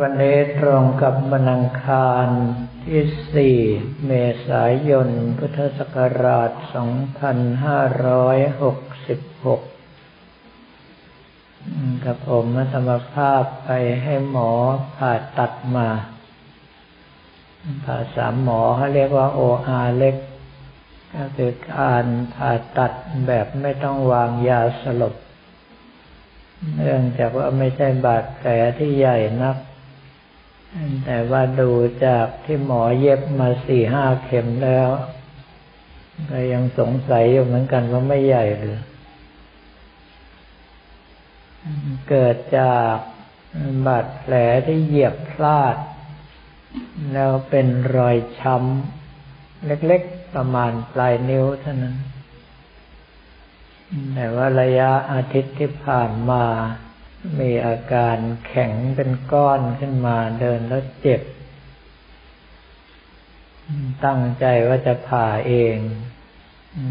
วันนี้ตรงกับวันอังคารที่สี่เมษายน พุทธศักราช 2566 กับผมมาธรรมภาพไปให้หมอผ่าตัดมาภาษามหมอเขาเรียกว่าโออาเล็ก ก็คือการผ่าตัดแบบไม่ต้องวางยาสลบ เนื่องจากว่าไม่ใช่บาดแผลที่ใหญ่นัก แต่ว่าดูจากที่หมอเย็บมาสี่ห้าเข็มแล้ว ก็ยังสงสัยอยู่เหมือนกันว่าไม่ใหญ่หรือ เกิดจากบาดแผลที่เหยียบพลาด แล้วเป็นรอยช้ำเล็กๆประมาณปลายนิ้วเท่านั้น แต่ว่าระยะอาทิตย์ที่ผ่านมา มีอาการแข็งเป็นก้อนขึ้นมาเดินแล้วเจ็บ ตั้งใจว่าจะผ่าเอง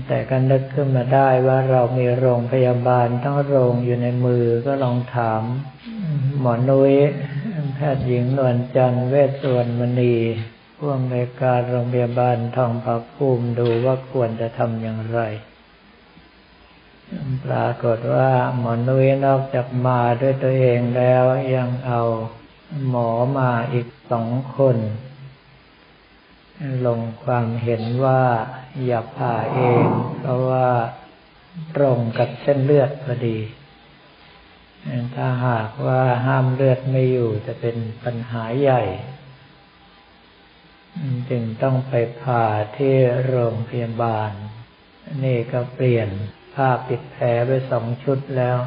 แต่ก็นึกขึ้นมาได้ว่าเรามีโรงพยาบาลทั้งโรงอยู่ในมือก็ลองถาม หมอนุย้ยแพทย์หญิงนวลจันทร์เวชสวนมณีผู้อำนวยการโรงพยาบาลทองผาภูมิดูว่าควรจะทำอย่างไร ปรากฏว่าหมอนุ้ยนอกจากมาด้วยตัวเองแล้วยังเอาหมอมาอีกสองคน ลงความเห็นว่าอย่าผ่าเอง เพราะว่าตรงกับเส้นเลือดพอดี ถ้าหากว่าห้ามเลือดไม่อยู่จะเป็นปัญหาใหญ่ จึงต้องไปผ่าที่โรงพยาบาล นี่ก็เปลี่ยน ผ้าปิดแผลไปสองชุดแล้ว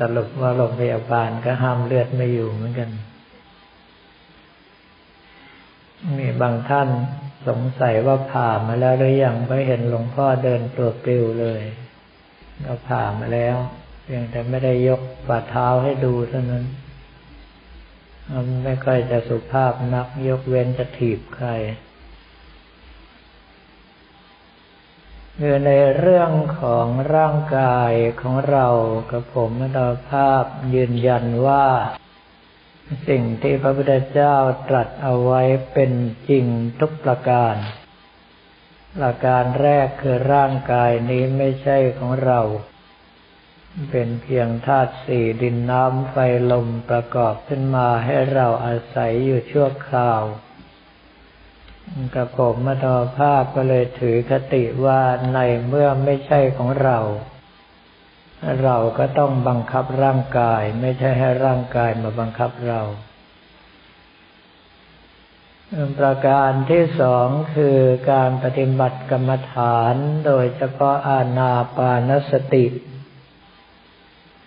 สรุปว่าโรงพยาบาลก็ห้ามเลือดไม่อยู่เหมือนกัน มีบางท่านสงสัยว่าผ่ามาแล้วหรือยังไม่เห็นหลวงพ่อเดินตัวปลิวเลยก็ผ่ามาแล้วเพียงแต่ไม่ได้ยกฝ่าเท้าให้ดูเท่านั้นมันไม่ค่อยจะสุภาพนักยกเว้นจะถีบใคร คือในเรื่องของร่างกายของเรากับผมมตภาพยืนยันว่า สิ่งที่พระพุทธเจ้าตรัสเอาไว้เป็นจริงทุกประการประการแรกคือร่างกายนี้ไม่ใช่ของเรา เป็นเพียงธาตุสี่ดินน้ำไฟลมประกอบขึ้นมาให้เราอาศัยอยู่ชั่วคราว กับผมมาตอภาพก็เลยถือคติว่าในเมื่อไม่ใช่ของเรา เราก็ต้องบังคับร่างกาย ไม่ใช่ให้ร่างกายมาบังคับเราประการที่สองคือการปฏิบัติกรรมฐานโดยเฉพาะอาณาปานสติ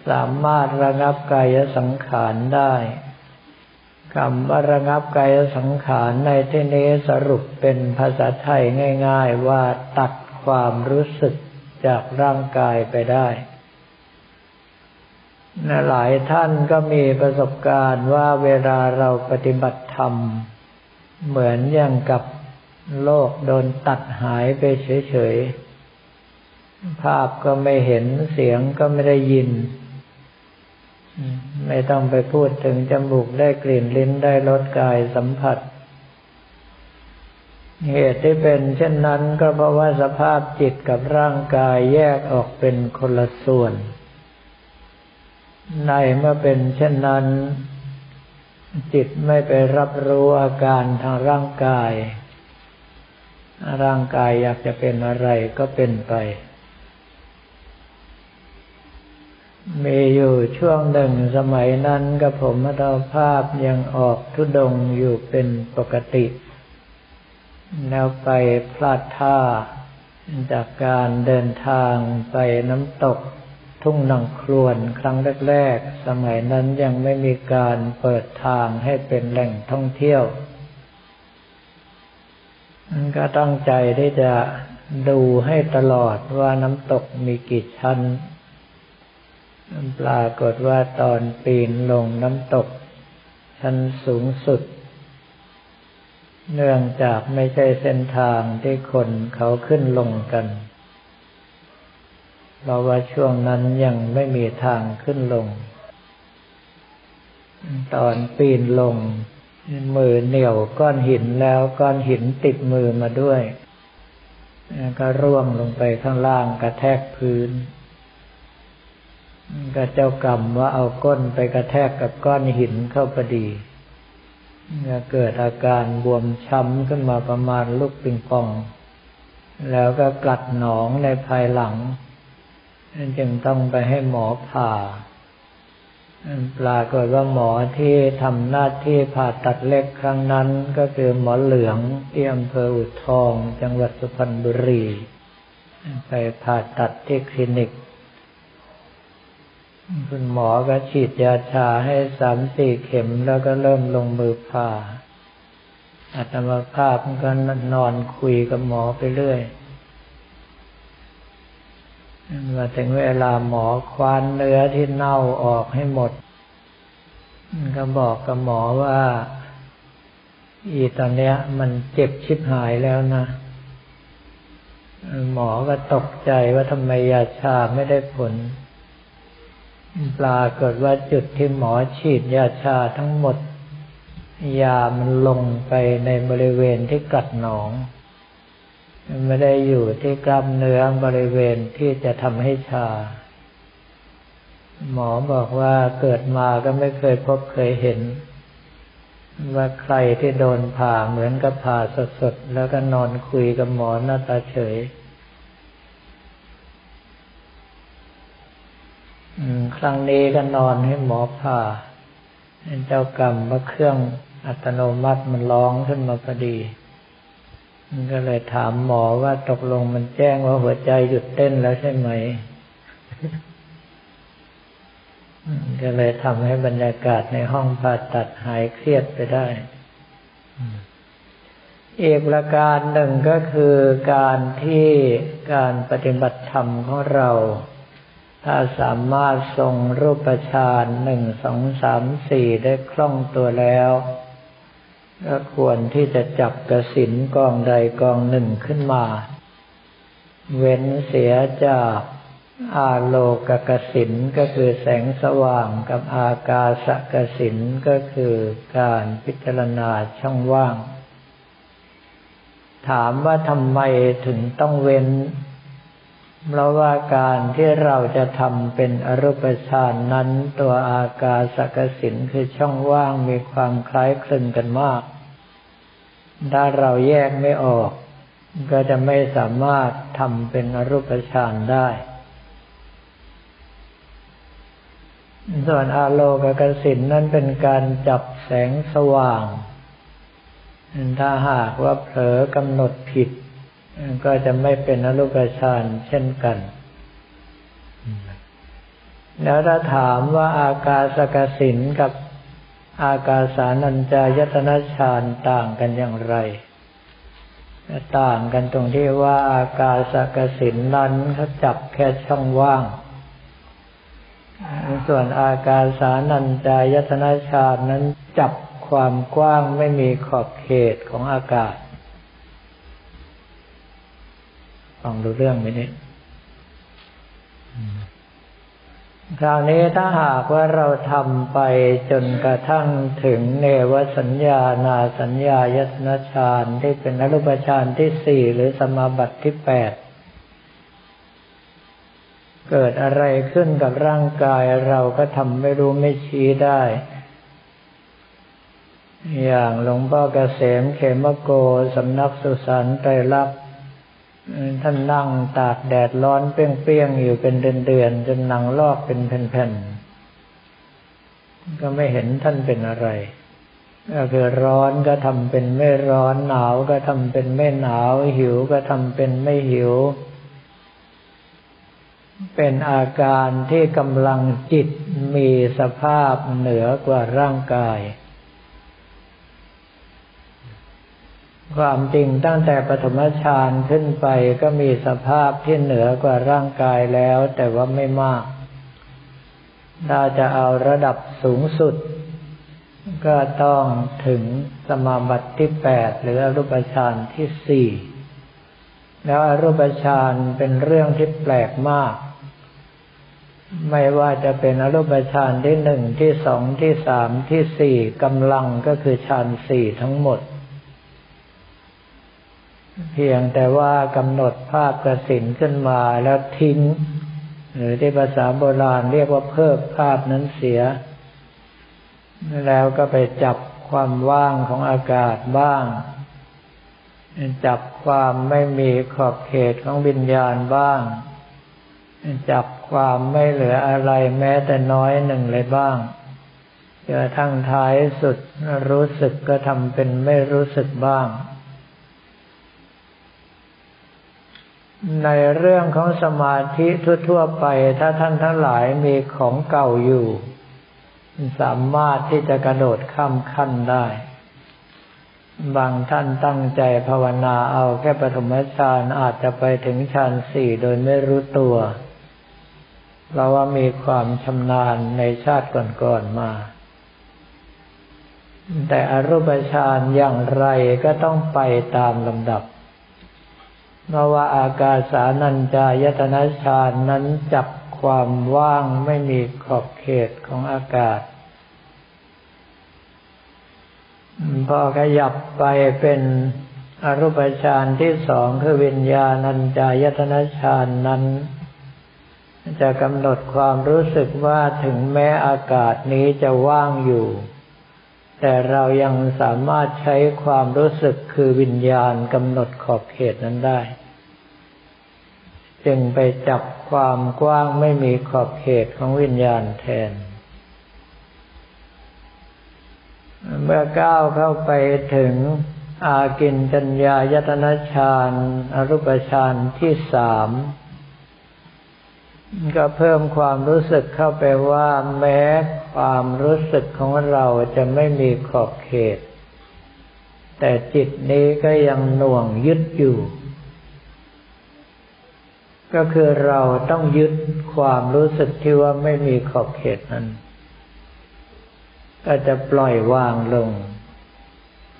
สามารถระงับกายสังขารได้ คำว่าระงับกายสังขารในที่นี้สรุปเป็นภาษาไทยง่าย ๆ ว่าตัดความรู้สึกจากร่างกายไปได้หลายท่านก็มีประสบการณ์ว่าเวลาเราปฏิบัติธรรม เหมือนอย่างกับโลกโดนตัดหายไปเฉยๆ ภาพก็ไม่เห็นเสียงก็ไม่ได้ยิน ไม่ต้องไปพูดถึงจมูกได้กลิ่นลิ้นได้รสกายสัมผัส เหตุที่เป็นเช่นนั้นก็เพราะว่าสภาพจิตกับร่างกายแยกออกเป็นคนละส่วน ในเมื่อเป็นเช่นนั้น จิตไม่ไปรับรู้อาการทางร่างกาย ร่างกายอยากจะเป็นอะไรก็เป็นไป มีอยู่ช่วงหนึ่งสมัยนั้นกับผมมัตภาพยังออกทุดงอยู่เป็นปกติ แล้วไปพลาดท่าจากการเดินทางไปน้ำตกทุ่งนังครวนครั้งแรกๆ สมัยนั้นยังไม่มีการเปิดทางให้เป็นแหล่งท่องเที่ยว ก็ตั้งใจที่จะดูให้ตลอดว่าน้ำตกมีกี่ชั้น ปรากฏว่าตอนปีนลงน้ำตก ชั้นสูงสุด เนื่องจากไม่ใช่เส้นทางที่คนเขาขึ้นลงกัน เพราะว่าช่วงนั้นยังไม่มีทางขึ้นลง ตอนปีนลง มือเหนี่ยวก้อนหินแล้วก้อนหินติดมือมาด้วย ก็ร่วงลงไปข้างล่างกระแทกพื้น ก็เจ้ากรรมว่าเอาก้นไปกระแทกกับก้อนหินเข้าพอดีก็เกิดอาการบวมช้ำขึ้นมาประมาณลูกปิงปอง แล้วก็กลัดหนองในภายหลัง จึงต้องไปให้หมอผ่าปรากฏว่าหมอที่ทำหน้าที่ผ่าตัดเล็กครั้งนั้น ก็คือหมอเหลืองที่อำเภออุทอง จังหวัดสุพรรณบุรี ไปผ่าตัดที่คลินิก คุณหมอก็ฉีดยาชาให้สามสี่เข็มแล้วก็เริ่มลงมือผ่าอาตมาภาพก็นอนคุยกับหมอไปเรื่อยมาถึงเวลาหมอควานเนื้อที่เน่าออกให้หมด ก็บอกกับหมอว่า อีตอนเนี้ย มันเจ็บชิบหายแล้วนะหมอก็ตกใจว่าทำไมยาชาไม่ได้ผล ปรากฏว่าจุดที่หมอฉีดยาชาทั้งหมด ยามันลงไปในบริเวณที่กัดหนอง ไม่ได้อยู่ที่กล้ามเนื้อบริเวณที่จะทำให้ชา หมอบอกว่าเกิดมาก็ไม่เคยพบเคยเห็น ว่าใครที่โดนผ่าเหมือนกับผ่าสดๆ แล้วก็นอนคุยกับหมอหน้าตาเฉย ครั้งนี้ก็นอนให้หมอผ่าเจ้ากรรมว่าเครื่องอัตโนมัติมันร้องขึ้นมาพอดี มันก็เลยถามหมอว่าตกลงมันแจ้งว่าหัวใจหยุดเต้นแล้วใช่ไหม ก็เลยทำให้บรรยากาศในห้องผ่าตัดหายเครียดไปได้ อีกประการหนึ่งก็คือการที่การปฏิบัติธรรมของเรา ถ้าสามารถทรงรูปฌานหนึ่งสองสามสี่ได้คล่องตัวแล้วก็ควรที่จะจับกระสินกองใดกองหนึ่งขึ้นมา เว้นเสียจากอาโลกกสินก็คือแสงสว่างกับอากาศกสินก็คือการพิจารณาช่องว่าง ถามว่าทำไมถึงต้องเว้น เพราะว่าการที่เราจะทำเป็นอรูปฌานนั้น ตัวอากาศกสินคือช่องว่างมีความคล้ายคลึงกันมาก ถ้าเราแยกไม่ออก ก็จะไม่สามารถทำเป็นอรูปฌานได้ ส่วนอาโลกกสินนั้นเป็นการจับแสงสว่าง ถ้าหากว่าเผลอกำหนดผิด ก็จะไม่เป็นอรูปฌานเช่นกัน แล้วถ้าถามว่าอากาศกสินกับอากาสานัญจายตนะฌานต่างกันอย่างไร ต่างกันตรงที่ว่าอากาศกสินนั้นเขาจับแค่ช่องว่าง ส่วนอากาสานัญจายตนะฌานนั้นจับความกว้างไม่มีขอบเขตของอากาศ ฟังดูเรื่องไหมเนี่ยคราวนี้ถ้าหากว่าเราทำไปจนกระทั่งถึงเนวสัญญานาสัญญายตนะฌานที่เป็นอรูปฌานที่สี่หรือสมาบัติที่แปดเกิดอะไรขึ้นกับร่างกายเราก็ทำไม่รู้ไม่ชี้ได้ อย่างหลวงพ่อเกษมเขมโกสำนักสุสานไตรลักษณ ท่านนั่งตากแดดร้อนเปรี้ยงๆอยู่เป็นเดือนๆจนหนังลอกเป็นแผ่นๆก็ไม่เห็นท่านเป็นอะไรก็คือร้อนก็ทำเป็นไม่ร้อนหนาวก็ทำเป็นไม่หนาว หิวก็ทำเป็นไม่หิว เป็นอาการที่กำลังจิตมีสภาพเหนือกว่าร่างกาย ความจริงตั้งแต่ปฐมฌานขึ้นไปก็มีสภาพที่เหนือกว่าร่างกายแล้ว แต่ว่าไม่มาก ถ้าจะเอาระดับสูงสุด ก็ต้องถึงสมาบัติที่แปดหรืออรูปฌานที่สี่แล้วอรูปฌานเป็นเรื่องที่แปลกมาก ไม่ว่าจะเป็นอรูปฌานที่หนึ่งที่สองที่สามที่สี่กำลังก็คือฌานสี่ทั้งหมด เพียงแต่ว่ากำหนดภาพกระสินขึ้นมาแล้วทิ้ง หรือที่ภาษาโบราณเรียกว่าเพิกภาพนั้นเสีย แล้วก็ไปจับความว่างของอากาศบ้าง จับความไม่มีขอบเขตของวิญญาณบ้าง จับความไม่เหลืออะไรแม้แต่น้อยหนึ่งเลยบ้างจนทั้งท้ายสุดรู้สึกก็ทำเป็นไม่รู้สึกบ้าง ในเรื่องของสมาธิทั่วๆไป ถ้าท่านทั้งหลายมีของเก่าอยู่ สามารถที่จะกระโดดข้ามขั้นได้ บางท่านตั้งใจภาวนาเอาแค่ปฐมฌานอาจจะไปถึงฌานสี่โดยไม่รู้ตัวเราว่ามีความชำนาญในชาติก่อนๆมา แต่อรูปฌานอย่างไรก็ต้องไปตามลำดับ เพราะว่าอากาสานัญจายตนะฌานนั้นจับความว่างไม่มีขอบเขตของอากาศ พอขยับไปเป็นอรูปฌานที่สองคือวิญญาณัญจายตนะฌานนั้น จะกำหนดความรู้สึกว่าถึงแม้อากาศนี้จะว่างอยู่ แต่เรายังสามารถใช้ความรู้สึกคือวิญญาณกำหนดขอบเขตนั้นได้ จึงไปจับความกว้างไม่มีขอบเขตของวิญญาณแทน เมื่อก้าวเข้าไปถึงอากินจัญญายตนะฌานอรูปฌานที่สามก็เพิ่มความรู้สึกเข้าไปว่าแม้ความรู้สึกของเราจะไม่มีขอบเขต แต่จิตนี้ก็ยังหน่วงยึดอยู่ ก็คือเราต้องยึดความรู้สึกที่ว่าไม่มีขอบเขตนั้น ก็จะปล่อยวางลง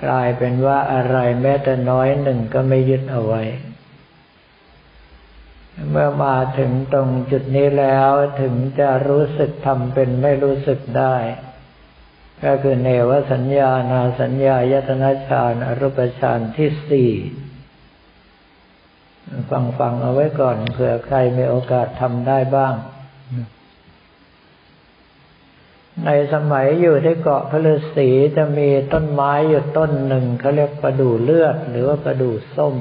กลายเป็นว่าอะไรแม้แต่น้อยหนึ่งก็ไม่ยึดเอาไว้ เมื่อมาถึงตรงจุดนี้แล้วถึงจะรู้สึกทำเป็นไม่รู้สึกได้ ก็คือเนวสัญญานาสัญญายตนะฌานอรูปฌานที่สี่ ฟังฟังเอาไว้ก่อนเผื่อใครมีโอกาสทำได้บ้าง ในสมัยอยู่ที่เกาะพฤษีจะมีต้นไม้อยู่ต้นหนึ่งเขาเรียกประดู่เลือด หรือว่าประดู่ส้ม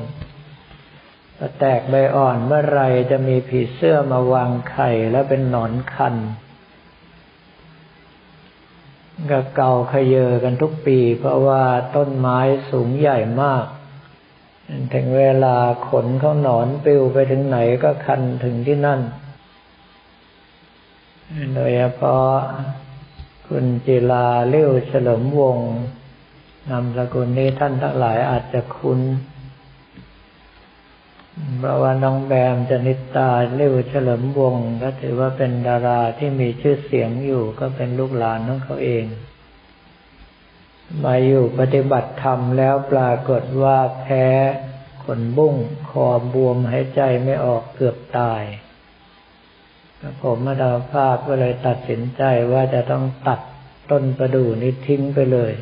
พอแตกใบอ่อนเมื่อไรจะมีผีเสื้อมาวางไข่แล้วเป็นหนอนคันก็เก่าขยเยอกันทุกปี เพราะว่าต้นไม้สูงใหญ่มาก ถึงเวลาขนเขาหนอนปิวไปถึงไหนก็คันถึงที่นั่น โดยเฉพาะคุณจิลาเลี้ยวเฉลิมวงนามสกุลนี้ท่านทั้งหลายอาจจะคุ้นเพราะว่าน้องแบมจนิตาเลี้ยวเฉลิมวงก็ถือว่าเป็นดาราที่มีชื่อเสียงอยู่ก็เป็นลูกหลานของเขาเอง มาอยู่ปฏิบัติธรรมแล้วปรากฏว่าแพ้ขนบุ้งคอบวมหายใจไม่ออกเกือบตายผมมาดาภาพก็เลยตัดสินใจว่าจะต้องตัดต้นประดู่นี้ทิ้งไปเลย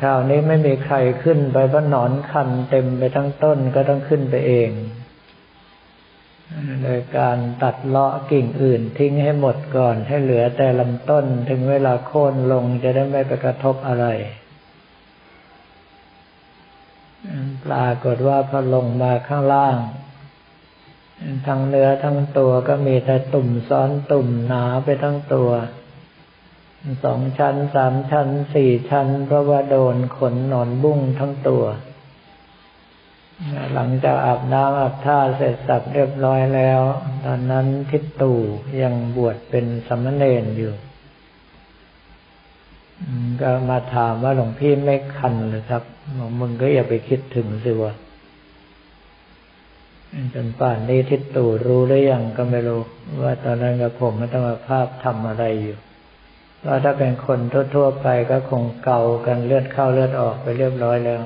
คราวนี้ไม่มีใครขึ้นไปเพราะหนอนคันเต็มไปทั้งต้นก็ต้องขึ้นไปเอง โดยการตัดเลาะกิ่งอื่นทิ้งให้หมดก่อนให้เหลือแต่ลำต้นถึงเวลาโค่นลงจะได้ไม่ไปกระทบอะไร ปรากฏว่าพอลงมาข้างล่าง ทั้งเนื้อทั้งตัวก็มีแต่ตุ่มซ้อนตุ่มหนาไปทั้งตัวสองชั้นสามชั้นสี่ชั้นเพราะว่าโดนขนหนอนบุ้งทั้งตัว หลังจากอาบน้ำอาบท่าเสร็จสับเรียบร้อยแล้ว ตอนนั้นทิศตู่ยังบวชเป็นสมณเณรอยู่ก็มาถามว่าหลวงพี่ไม่คันเลยครับมึงก็อย่าไปคิดถึงสิวะจนป่านนี้ทิศตู่รู้หรือยังก็ไม่รู้ ว่าตอนนั้นกับผมมัต้องมาภาพทำอะไรอยู่ว่าถ้าเป็นคนทั่วๆไปก็คงเก่ากันเลือดเข้าเลือดออกไปเรียบร้อยแล้ว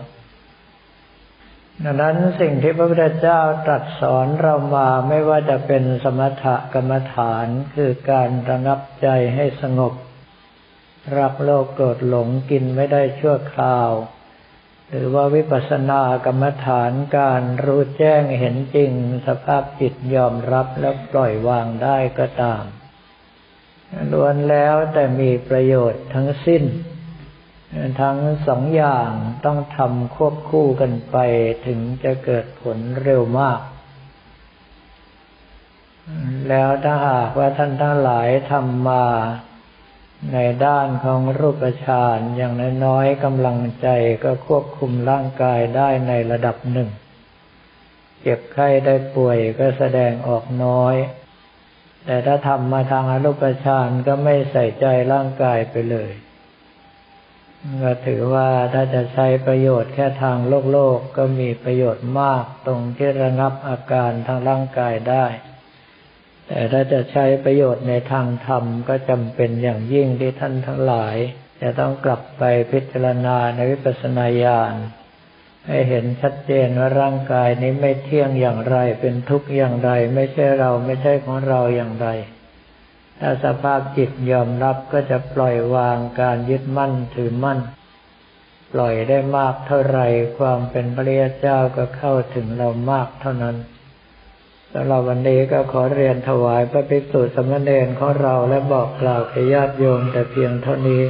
ดังนั้นสิ่งที่พระพุทธเจ้าตรัสสอนเรามาไม่ว่าจะเป็นสมถกรรมฐานคือการระงับใจให้สงบ รักโลกโกรธหลงกินไม่ได้ชั่วคราว หรือว่าวิปัสสนากรรมฐานการรู้แจ้งเห็นจริง สภาพจิตยอมรับและปล่อยวางได้ก็ตามล้วนแล้วแต่มีประโยชน์ทั้งสิ้น ทั้งสองอย่างต้องทำควบคู่กันไปถึงจะเกิดผลเร็วมาก แล้วถ้าหากว่าท่านทั้งหลายทำมาในด้านของรูปฌานอย่างน้อยๆกำลังใจก็ควบคุมร่างกายได้ในระดับหนึ่ง เจ็บไข้ได้ป่วยก็แสดงออกน้อย แต่ถ้าทำมาทางอรูปฌานก็ไม่ใส่ใจร่างกายไปเลย ก็ถือว่าถ้าจะใช้ประโยชน์แค่ทางโลกโลกก็มีประโยชน์มากตรงที่ระงับอาการทางร่างกายได้ แต่ถ้าจะใช้ประโยชน์ในทางธรรมก็จำเป็นอย่างยิ่งที่ท่านทั้งหลาย จะต้องกลับไปพิจารณาในวิปัสสนาญาณให้เห็นชัดเจนว่าร่างกายนี้ไม่เที่ยงอย่างไร เป็นทุกข์อย่างไร ไม่ใช่เราไม่ใช่ของเราอย่างไร ถ้าสภาพจิตยอมรับก็จะปล่อยวางการยึดมั่นถือมั่น ปล่อยได้มากเท่าไรความเป็นพระริยเจ้าก็เข้าถึงเรามากเท่านั้นสำหรับวันนี้ก็ขอเรียนถวายพระภิกษุสมณเณรของเราและบอกกล่าวแก่ญาติโยมแต่เพียงเท่านี้